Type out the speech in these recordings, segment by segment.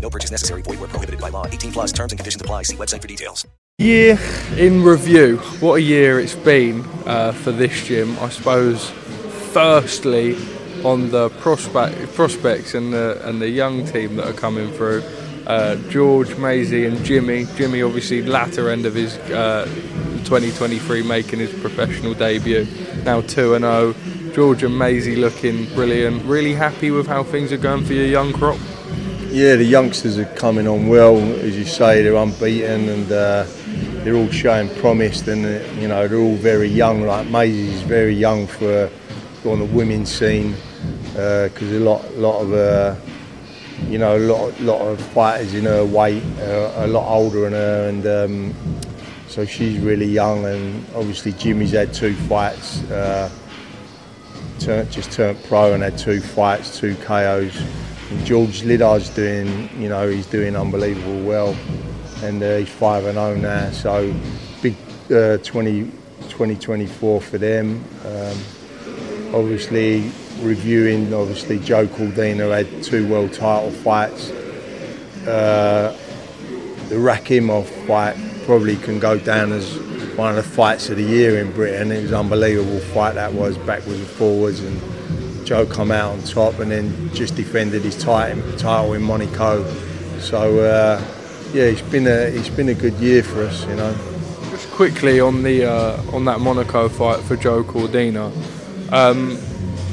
No purchase necessary. Void were prohibited by law. 18 plus terms and conditions apply. See website for details. Year in review. What a year it's been uh, for this gym. I suppose, firstly, on the prospect, prospects and the, and the young team that are coming through. Uh, George, Maisie, and Jimmy. Jimmy, obviously, latter end of his uh, 2023, making his professional debut. Now 2 and 0. George and Maisie looking brilliant. Really happy with how things are going for your young crop. Yeah, the youngsters are coming on well, as you say, they're unbeaten and uh, they're all showing promise. And uh, you know, they're all very young. Like Maisie's very young for on the women's scene because a lot, lot of, uh, you know, a lot, lot of fighters in her weight are a lot older than her, and um, so she's really young. And obviously, Jimmy's had two fights. Uh, turned, just turned pro and had two fights, two KOs. George Liddard's doing, you know, he's doing unbelievable well, and uh, he's five and zero now. So big uh, 20, 2024 for them. Um, obviously reviewing, obviously Joe Cordina had two world title fights. Uh, the Rakhimov fight probably can go down as one of the fights of the year in Britain. It was an unbelievable fight that was, backwards and forwards, and Joe come out on top and then just defended his title, in Monaco. So uh, yeah, it's been a it's been a good year for us, you know. Just quickly on the uh, on that Monaco fight for Joe Cordina. Um,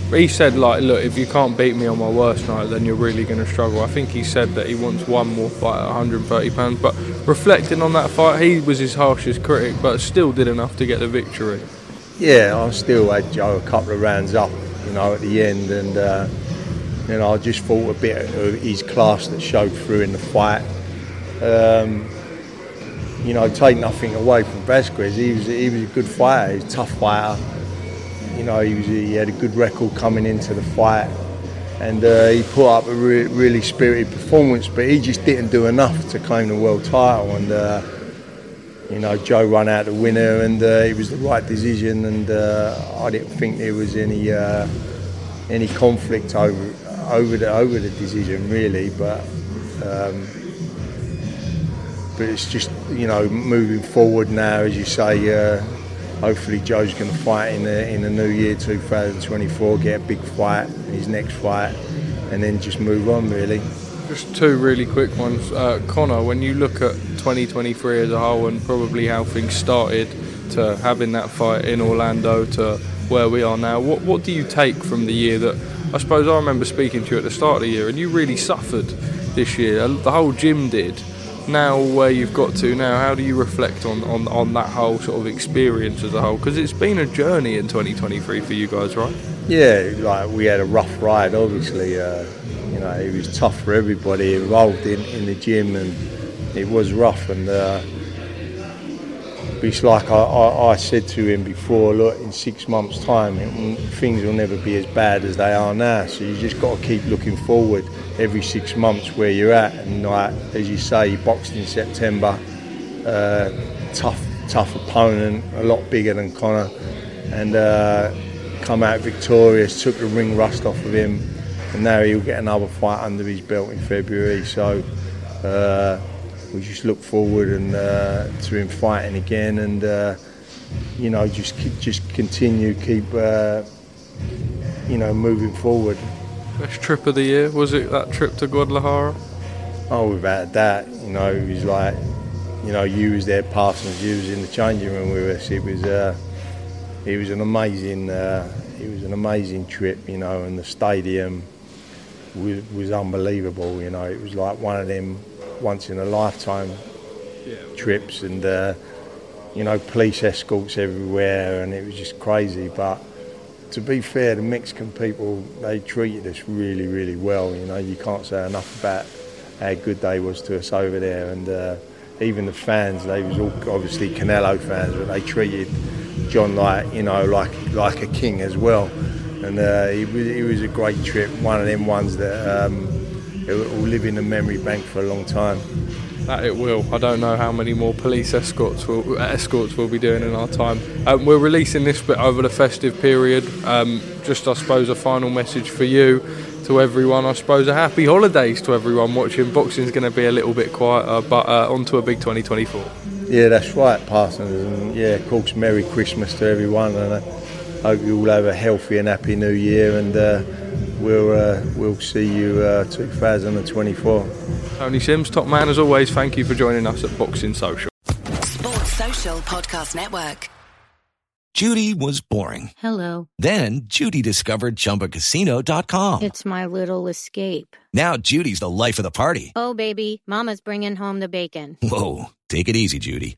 he said like, look, if you can't beat me on my worst night, then you're really going to struggle. I think he said that he wants one more fight at 130 pounds. But reflecting on that fight, he was his harshest critic, but still did enough to get the victory. Yeah, I still had Joe a couple of rounds up, know, at the end, and uh, you know, I just thought a bit of his class that showed through in the fight. Um, you know, take nothing away from Vazquez. He was he was a good fighter. He's a tough fighter. You know, he was he had a good record coming into the fight, and uh, he put up a re- really spirited performance. But he just didn't do enough to claim the world title. And uh, you know, Joe ran out the winner, and uh, it was the right decision. And uh, I didn't think there was any uh, any conflict over over the over the decision really, but. Um, but it's just you know moving forward now, as you say. Uh, hopefully, Joe's going to fight in the in the new year, 2024, get a big fight, his next fight, and then just move on really. Just two really quick ones. Uh, Conor, when you look at 2023 as a whole and probably how things started to having that fight in Orlando to where we are now, what, what do you take from the year that I suppose I remember speaking to you at the start of the year and you really suffered this year? The whole gym did. Now, where you've got to now, how do you reflect on, on, on that whole sort of experience as a whole? Because it's been a journey in 2023 for you guys, right? Yeah, like we had a rough ride. Obviously, uh, know, it was tough for everybody involved in, in the gym, and it was rough. And uh, it's like I, I, I said to him before, look, in six months' time, it, things will never be as bad as they are now. So you just got to keep looking forward every six months where you're at. And like as you say, he boxed in September, uh, tough, tough opponent, a lot bigger than Conor, and uh, come out victorious. Took the ring rust off of him, and now he'll get another fight under his belt in February. So. Uh, we just look forward and uh, to him fighting again, and uh, you know just keep, just continue keep uh, you know moving forward. Best trip of the year was it that trip to Guadalajara? Oh, without that, you know, it was like you know you was there, Parsons, you was in the changing room with us. It was uh, it was an amazing uh, it was an amazing trip, you know, and the stadium was, was unbelievable. You know, it was like one of them once in a lifetime trips and uh, you know police escorts everywhere and it was just crazy. But to be fair the Mexican people they treated us really really well you know. You can't say enough about how good they was to us over there. And uh, even the fans they was all obviously Canelo fans but they treated John like you know like like a king as well and uh, it, was, it was a great trip one of them ones that um, it will live in the memory bank for a long time. That it will. I don't know how many more police escorts will, escorts we'll be doing in our time. Um, we're releasing this bit over the festive period. Um, just, I suppose, a final message for you to everyone. I suppose a happy holidays to everyone watching. Boxing's going to be a little bit quieter, but uh, on to a big 2024. Yeah, that's right, Parsons. And yeah, of course, Merry Christmas to everyone, and I hope you all have a healthy and happy New Year. And uh, we'll uh, we'll see you uh, 2024. Tony Sims, top man as always. Thank you for joining us at Boxing Social. Sports Social Podcast Network. Judy was boring. Hello. Then Judy discovered ChumbaCasino.com. It's my little escape. Now Judy's the life of the party. Oh baby, Mama's bringing home the bacon. Whoa, take it easy, Judy.